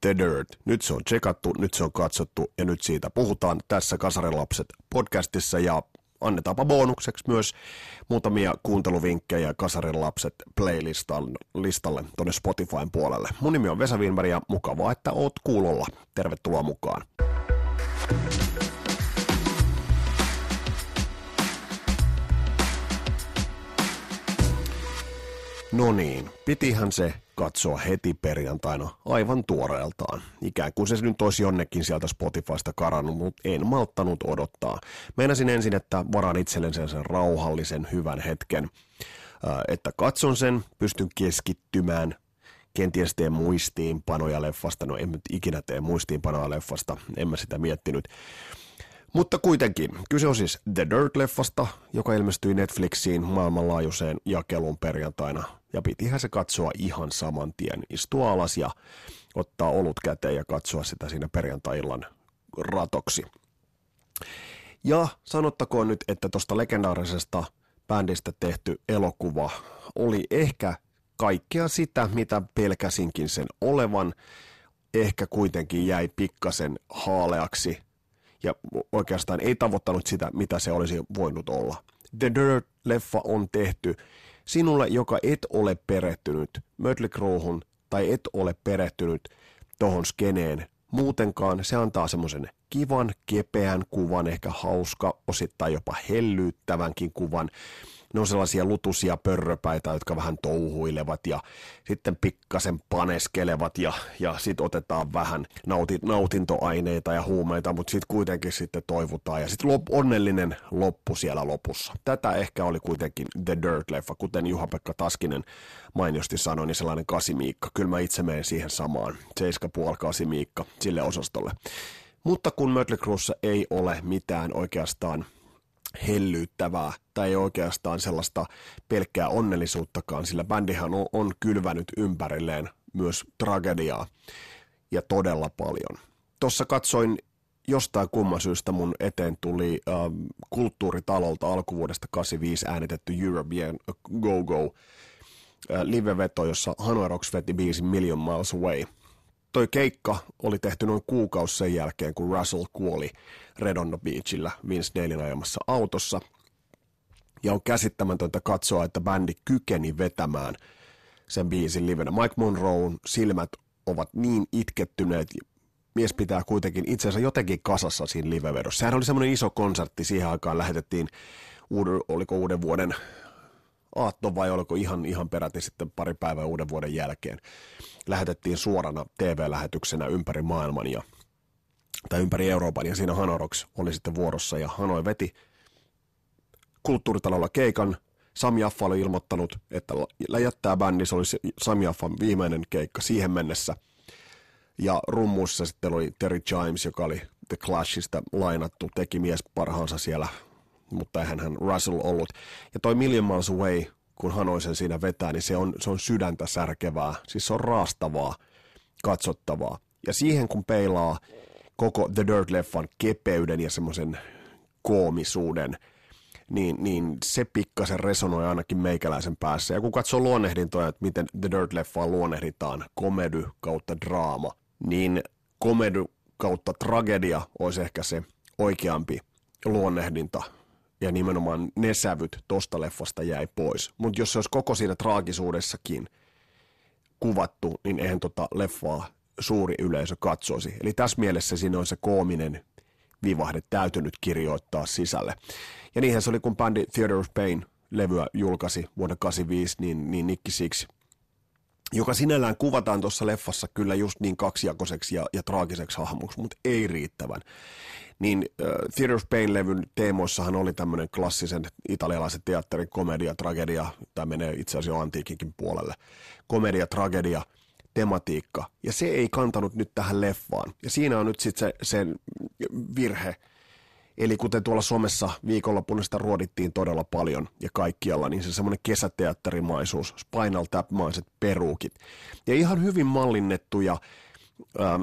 The Dirt. Nyt se on tsekattu, nyt se on katsottu ja nyt siitä puhutaan tässä Kasarilapset podcastissa ja annetaanpa bonukseksi myös muutamia kuunteluvinkkejä Kasarin lapset playlistalle tuonne Spotifyn puolelle. Mun nimi on Vesa Wienberg ja mukavaa, että oot kuulolla. Tervetuloa mukaan. No niin, pitihän se katsoa heti perjantaina aivan tuoreeltaan. Ikään kuin se nyt olisi jonnekin sieltä Spotifysta karannut, mutta en malttanut odottaa. Meinasin ensin, että varaan itselleni sen rauhallisen hyvän hetken, että katson sen, pystyn keskittymään, kenties teen muistiinpanoja leffasta, no en nyt ikinä tee muistiinpanoja leffasta, en mä sitä miettinyt. Mutta kuitenkin, kyse on siis The Dirt-leffasta, joka ilmestyi Netflixiin maailmanlaajuiseen jakeluun perjantaina. Ja pitihän se katsoa ihan saman tien, istua alas ja ottaa olut käteen ja katsoa sitä siinä perjantai-illan ratoksi. Ja sanottakoon nyt, että tuosta legendaarisesta bändistä tehty elokuva oli ehkä kaikkea sitä, mitä pelkäsinkin sen olevan. Ehkä kuitenkin jäi pikkasen haaleaksi ja oikeastaan ei tavoittanut sitä, mitä se olisi voinut olla. The Dirt-leffa on tehty sinulle, joka et ole perehtynyt Mötley Crewhun tai et ole perehtynyt tohon skeneen muutenkaan. Se antaa semmoisen kivan, kepeän kuvan, ehkä hauska, osittain jopa hellyyttävänkin kuvan ne on sellaisia lutusia pörröpäitä, jotka vähän touhuilevat ja sitten pikkasen paneskelevat ja, ja sitten otetaan vähän nauti, nautintoaineita ja huumeita, mutta sitten kuitenkin sitten toivutaan ja sitten lop, onnellinen loppu siellä lopussa. Tätä ehkä oli kuitenkin The Dirt-leffa, kuten Juha-Pekka Taskinen mainiosti sanoi, niin sellainen kasimiikka. Kyllä mä itse menen siihen samaan, 7,5 kasimiikka sille osastolle. Mutta kun Mötley ei ole mitään oikeastaan hellyyttävää tai oikeastaan sellaista pelkkää onnellisuuttakaan, sillä bändihän on, on kylvänyt ympärilleen myös tragediaa ja todella paljon. Tuossa katsoin jostain kumman syystä mun eteen tuli äh, kulttuuritalolta alkuvuodesta 85 äänitetty European Go-Go äh, live-veto, jossa Hanoi Rocks veti biisin Million Miles Away – toi keikka oli tehty noin kuukausi sen jälkeen, kun Russell kuoli Redondo Beachillä Vince Neilin ajamassa autossa. Ja on käsittämätöntä katsoa, että bändi kykeni vetämään sen biisin livenä. Mike Monroe'n silmät ovat niin itkettyneet, mies pitää kuitenkin itseensä jotenkin kasassa siinä livevedossa. Sehän oli semmoinen iso konsertti, siihen aikaan lähetettiin, uuden, oliko uuden vuoden aatto vai oliko ihan, ihan peräti sitten pari päivää uuden vuoden jälkeen. Lähetettiin suorana TV-lähetyksenä ympäri maailman ja, tai ympäri Euroopan ja siinä Hanoroks oli sitten vuorossa ja Hanoi veti kulttuuritalolla keikan. Sami Jaffa oli ilmoittanut, että jättää bändi, se oli Sami Jaffan viimeinen keikka siihen mennessä. Ja rummuissa sitten oli Terry Chimes, joka oli The Clashista lainattu, teki mies parhaansa siellä mutta eihän hän Russell ollut. Ja toi Million Miles Away, kun Hanoisen siinä vetää, niin se on, se on sydäntä särkevää, siis se on raastavaa, katsottavaa. Ja siihen kun peilaa koko The Dirt-leffan kepeyden ja semmoisen koomisuuden, niin, niin se pikkasen resonoi ainakin meikäläisen päässä. Ja kun katsoo luonnehdintoja, että miten The Dirt-leffaa luonnehditaan, komedy kautta draama, niin komedy kautta tragedia olisi ehkä se oikeampi luonnehdinta ja nimenomaan ne sävyt tosta leffasta jäi pois. Mutta jos se olisi koko siinä traagisuudessakin kuvattu, niin eihän tota leffaa suuri yleisö katsoisi. Eli tässä mielessä siinä on se koominen vivahde täytynyt kirjoittaa sisälle. Ja niinhän se oli, kun bändi Theater of Pain levyä julkaisi vuonna 1985, niin, niin Nicky Six, joka sinällään kuvataan tuossa leffassa kyllä just niin kaksijakoiseksi ja, ja traagiseksi hahmoksi, mutta ei riittävän niin uh, Theater of Pain-levyn teemoissahan oli tämmöinen klassisen italialaisen teatterin komedia, tragedia, tai menee itse asiassa jo antiikinkin puolelle, komedia, tragedia, tematiikka, ja se ei kantanut nyt tähän leffaan. Ja siinä on nyt sitten se, se virhe, Eli kuten tuolla Suomessa viikonloppuna sitä ruodittiin todella paljon ja kaikkialla, niin se semmoinen kesäteatterimaisuus, Spinal Tap-maiset peruukit. Ja ihan hyvin mallinnettuja ähm,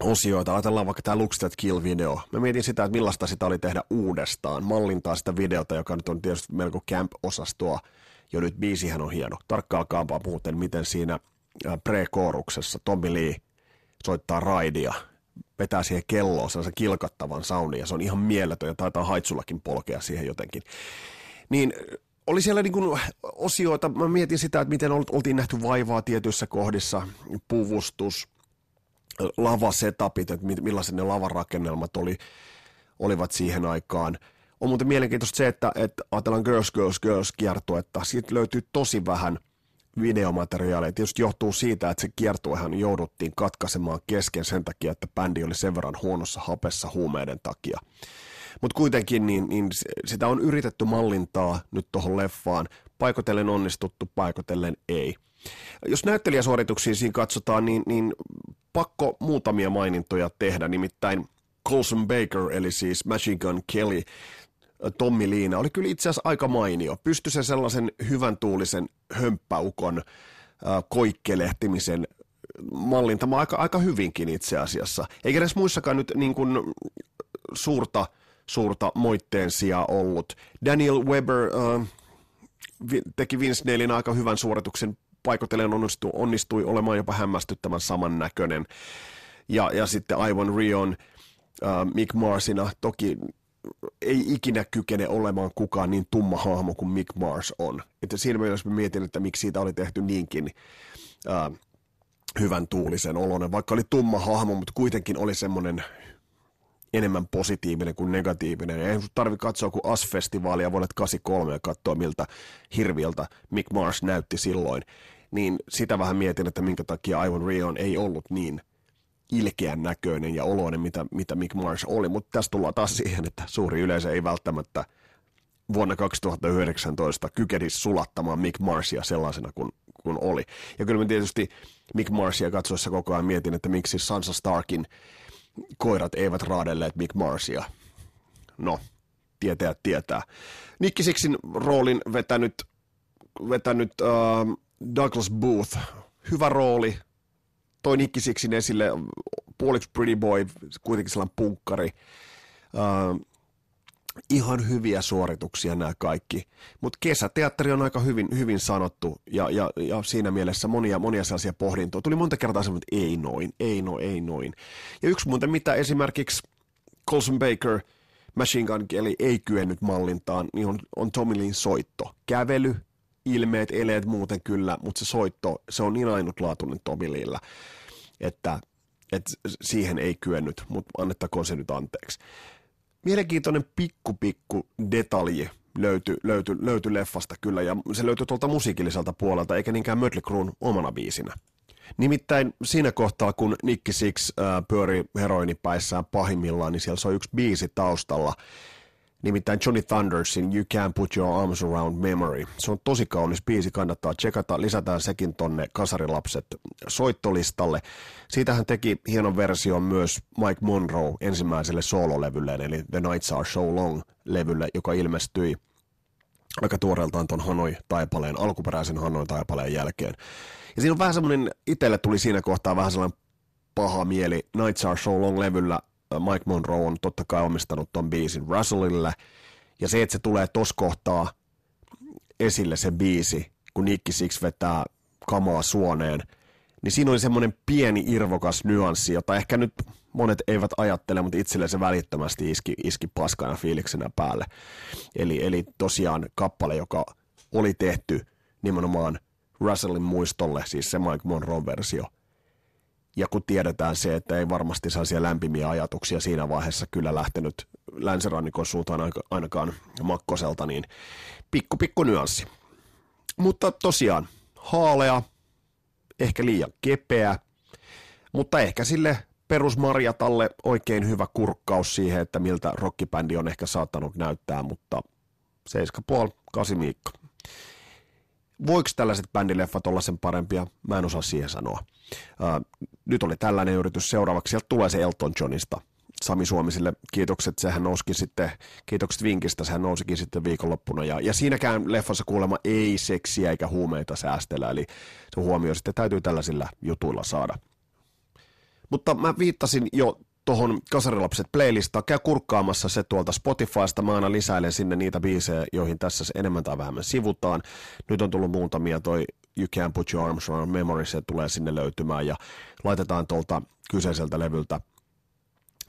osioita. Ajatellaan vaikka tämä Looks That Kill-video. Mä mietin sitä, että millaista sitä oli tehdä uudestaan, mallintaa sitä videota, joka nyt on tietysti melko camp-osastoa. Jo nyt biisihän on hieno. Tarkkailkaanpa muuten, miten siinä pre-kooruksessa Tommy Lee soittaa raidia, vetää siihen kelloon sellaisen kilkattavan saunin ja se on ihan mieletön ja taitaa haitsullakin polkea siihen jotenkin. Niin oli siellä niin kuin osioita, mä mietin sitä, että miten oltiin nähty vaivaa tietyissä kohdissa, puvustus, lavasetapit, että millaiset ne lavarakennelmat oli, olivat siihen aikaan. On muuten mielenkiintoista se, että, että ajatellaan Girls, Girls, Girls kiertuetta, siitä löytyy tosi vähän videomateriaalia. Tietysti johtuu siitä, että se kiertuehan jouduttiin katkaisemaan kesken sen takia, että bändi oli sen verran huonossa hapessa huumeiden takia. Mutta kuitenkin niin, niin sitä on yritetty mallintaa nyt tuohon leffaan. Paikotellen onnistuttu, paikotellen ei. Jos näyttelijäsuorituksia siinä katsotaan, niin, niin pakko muutamia mainintoja tehdä, nimittäin Colson Baker, eli siis Machine Gun Kelly, Tommi Liina, oli kyllä itse asiassa aika mainio. Pystyi se sellaisen hyvän tuulisen hömppäukon äh, koikkelehtimisen mallintamaan aika, aika hyvinkin itse asiassa. Eikä edes muissakaan nyt niin kuin suurta, suurta moitteen sijaa ollut. Daniel Weber äh, teki Vince Neilin aika hyvän suorituksen paikotellen onnistui, onnistui olemaan jopa hämmästyttävän samannäköinen. Ja, ja sitten Ivan Rion äh, Mick Marsina, toki ei ikinä kykene olemaan kukaan niin tumma hahmo kuin Mick Mars on. Että siinä mielessä mä mietin, että miksi siitä oli tehty niinkin äh, hyvän tuulisen oloinen, vaikka oli tumma hahmo, mutta kuitenkin oli semmoinen enemmän positiivinen kuin negatiivinen. Ei tarvi katsoa kuin AS-festivaalia vuodet 83 ja katsoa, miltä hirviöltä Mick Mars näytti silloin. Niin sitä vähän mietin, että minkä takia Ivan Rion ei ollut niin ilkeän näköinen ja oloinen, mitä, mitä Mick Mars oli. Mutta tässä tullaan taas siihen, että suuri yleisö ei välttämättä vuonna 2019 kykenisi sulattamaan Mick Marsia sellaisena kuin, kuin oli. Ja kyllä mä tietysti Mick Marsia katsoessa koko ajan mietin, että miksi Sansa Starkin koirat eivät raadelleet Mick Marsia. No, tietää tietää. Nicky Sixin roolin vetänyt, vetänyt uh, Douglas Booth. Hyvä rooli. Toi Nicky Sixin esille puoliksi Pretty Boy, kuitenkin sellainen punkkari. Uh, ihan hyviä suorituksia nämä kaikki. Mutta kesäteatteri on aika hyvin, hyvin sanottu ja, ja, ja siinä mielessä monia, monia sellaisia pohdintoja. Tuli monta kertaa semmoinen, että ei noin, ei noin, ei noin. Ja yksi muuten, mitä esimerkiksi Colson Baker, Machine Gun Kelly ei kyennyt mallintaan, niin on, on Tommy Leein soitto. Kävely, ilmeet, eleet muuten kyllä, mutta se soitto, se on niin ainutlaatuinen Tommy Leellä, että, että siihen ei kyennyt, mutta annettakoon se nyt anteeksi mielenkiintoinen pikku pikku detalji löytyi löyty, löyty leffasta kyllä, ja se löytyi tuolta musiikilliselta puolelta, eikä niinkään Mötley Cruen omana biisinä. Nimittäin siinä kohtaa, kun Nicky Six äh, pyöri heroinipäissään pahimmillaan, niin siellä on yksi biisi taustalla, nimittäin Johnny Thundersin You Can't Put Your Arms Around Memory. Se on tosi kaunis biisi, kannattaa tsekata. Lisätään sekin tonne Kasarilapset soittolistalle. Siitä hän teki hienon version myös Mike Monroe ensimmäiselle soololevylle, eli The Nights Are So Long-levylle, joka ilmestyi aika tuoreeltaan ton Hanoi taipaleen, alkuperäisen Hanoi taipaleen jälkeen. Ja siinä on vähän semmoinen, itselle tuli siinä kohtaa vähän sellainen paha mieli Nights Are So Long-levyllä Mike Monroe on totta kai omistanut ton biisin Russellille, ja se, että se tulee tos kohtaa esille se biisi, kun Nicky Six vetää kamaa suoneen, niin siinä oli semmoinen pieni irvokas nyanssi, jota ehkä nyt monet eivät ajattele, mutta itselle se välittömästi iski, iski paskana fiiliksenä päälle. Eli, eli tosiaan kappale, joka oli tehty nimenomaan Russellin muistolle, siis se Mike Monroe-versio – ja kun tiedetään se, että ei varmasti sellaisia lämpimiä ajatuksia siinä vaiheessa kyllä lähtenyt länsirannikon suuntaan ainakaan Makkoselta, niin pikku pikku nyanssi. Mutta tosiaan, haalea, ehkä liian kepeä, mutta ehkä sille perusmarjatalle oikein hyvä kurkkaus siihen, että miltä rockibändi on ehkä saattanut näyttää, mutta 7,5, 8 Miikka. Voiko tällaiset bändileffat olla sen parempia? Mä en osaa siihen sanoa. Nyt oli tällainen yritys. Seuraavaksi sieltä tulee se Elton Johnista. Sami Suomisille kiitokset, sehän nousikin sitten, kiitokset vinkistä, sehän nousikin sitten viikonloppuna. Ja, ja siinäkään leffassa kuulemma ei seksiä eikä huumeita säästellä, eli se huomio sitten täytyy tällaisilla jutuilla saada. Mutta mä viittasin jo tuohon Kasarilapset playlistaan. Käy kurkkaamassa se tuolta Spotifysta. Mä aina lisäilen sinne niitä biisejä, joihin tässä enemmän tai vähemmän sivutaan. Nyt on tullut muutamia toi You Can't Put Your Arms Around Memory, se tulee sinne löytymään ja laitetaan tuolta kyseiseltä levyltä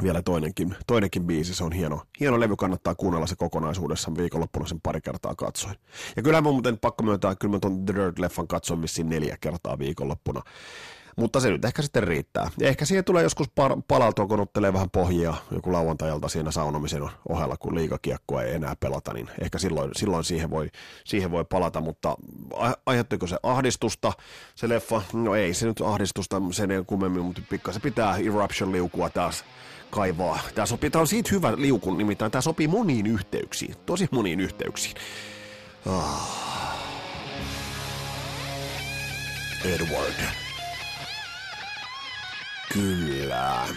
vielä toinenkin, toinenkin biisi, se on hieno, hieno levy, kannattaa kuunnella se kokonaisuudessaan viikonloppuna sen pari kertaa katsoin. Ja kyllä mä muuten pakko myöntää, kyllä mä tuon The Dirt-leffan katsoin vissiin neljä kertaa viikonloppuna. Mutta se nyt ehkä sitten riittää. Ja ehkä siihen tulee joskus par- palautua, kun ottelee vähän pohjia joku lauantajalta siinä saunomisen ohella, kun liikakiekkoa ei enää pelata, niin ehkä silloin, silloin siihen, voi, siihen voi palata, mutta aiheuttiko se ahdistusta, se leffa? No ei se nyt ahdistusta sen ei kummemmin, mutta pikkasen pitää Eruption-liukua taas kaivaa. Tämä, sopii, tämä on siitä hyvä liukun, nimittäin tämä sopii moniin yhteyksiin, tosi moniin yhteyksiin. Ah. Edward. Kyllä.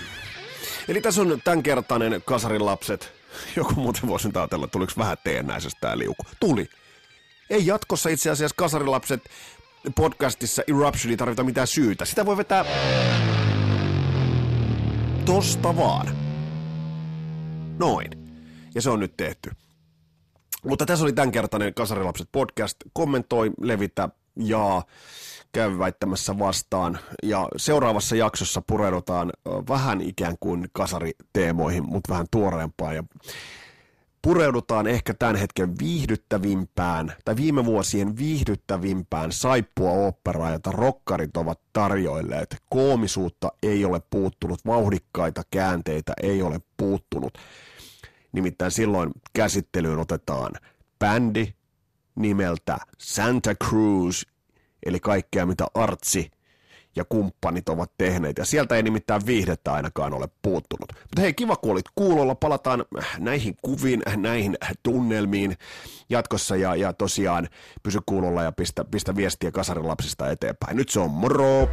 Eli tässä on tämänkertainen Kasarin lapset. Joku muuten voisi nyt ajatella, tuliko vähän teennäisestä tämä liuku. Tuli. Ei jatkossa itse asiassa Kasarilapset podcastissa Eruption ei tarvita mitään syytä. Sitä voi vetää tosta vaan. Noin. Ja se on nyt tehty. Mutta tässä oli tämänkertainen Kasarilapset podcast. Kommentoi, levitä, ja käy väittämässä vastaan. Ja seuraavassa jaksossa pureudutaan vähän ikään kuin kasariteemoihin, mutta vähän tuoreempaan. Ja pureudutaan ehkä tämän hetken viihdyttävimpään, tai viime vuosien viihdyttävimpään saippua operaa, jota rokkarit ovat tarjoilleet. Koomisuutta ei ole puuttunut, vauhdikkaita käänteitä ei ole puuttunut. Nimittäin silloin käsittelyyn otetaan bändi nimeltä Santa Cruz, eli kaikkea mitä Artsi ja kumppanit ovat tehneet, ja sieltä ei nimittäin viihdettä ainakaan ole puuttunut. Mutta hei, kiva kun olit kuulolla, palataan näihin kuviin, näihin tunnelmiin jatkossa, ja, ja tosiaan pysy kuulolla ja pistä, pistä viestiä kasarilapsista eteenpäin. Nyt se on moro!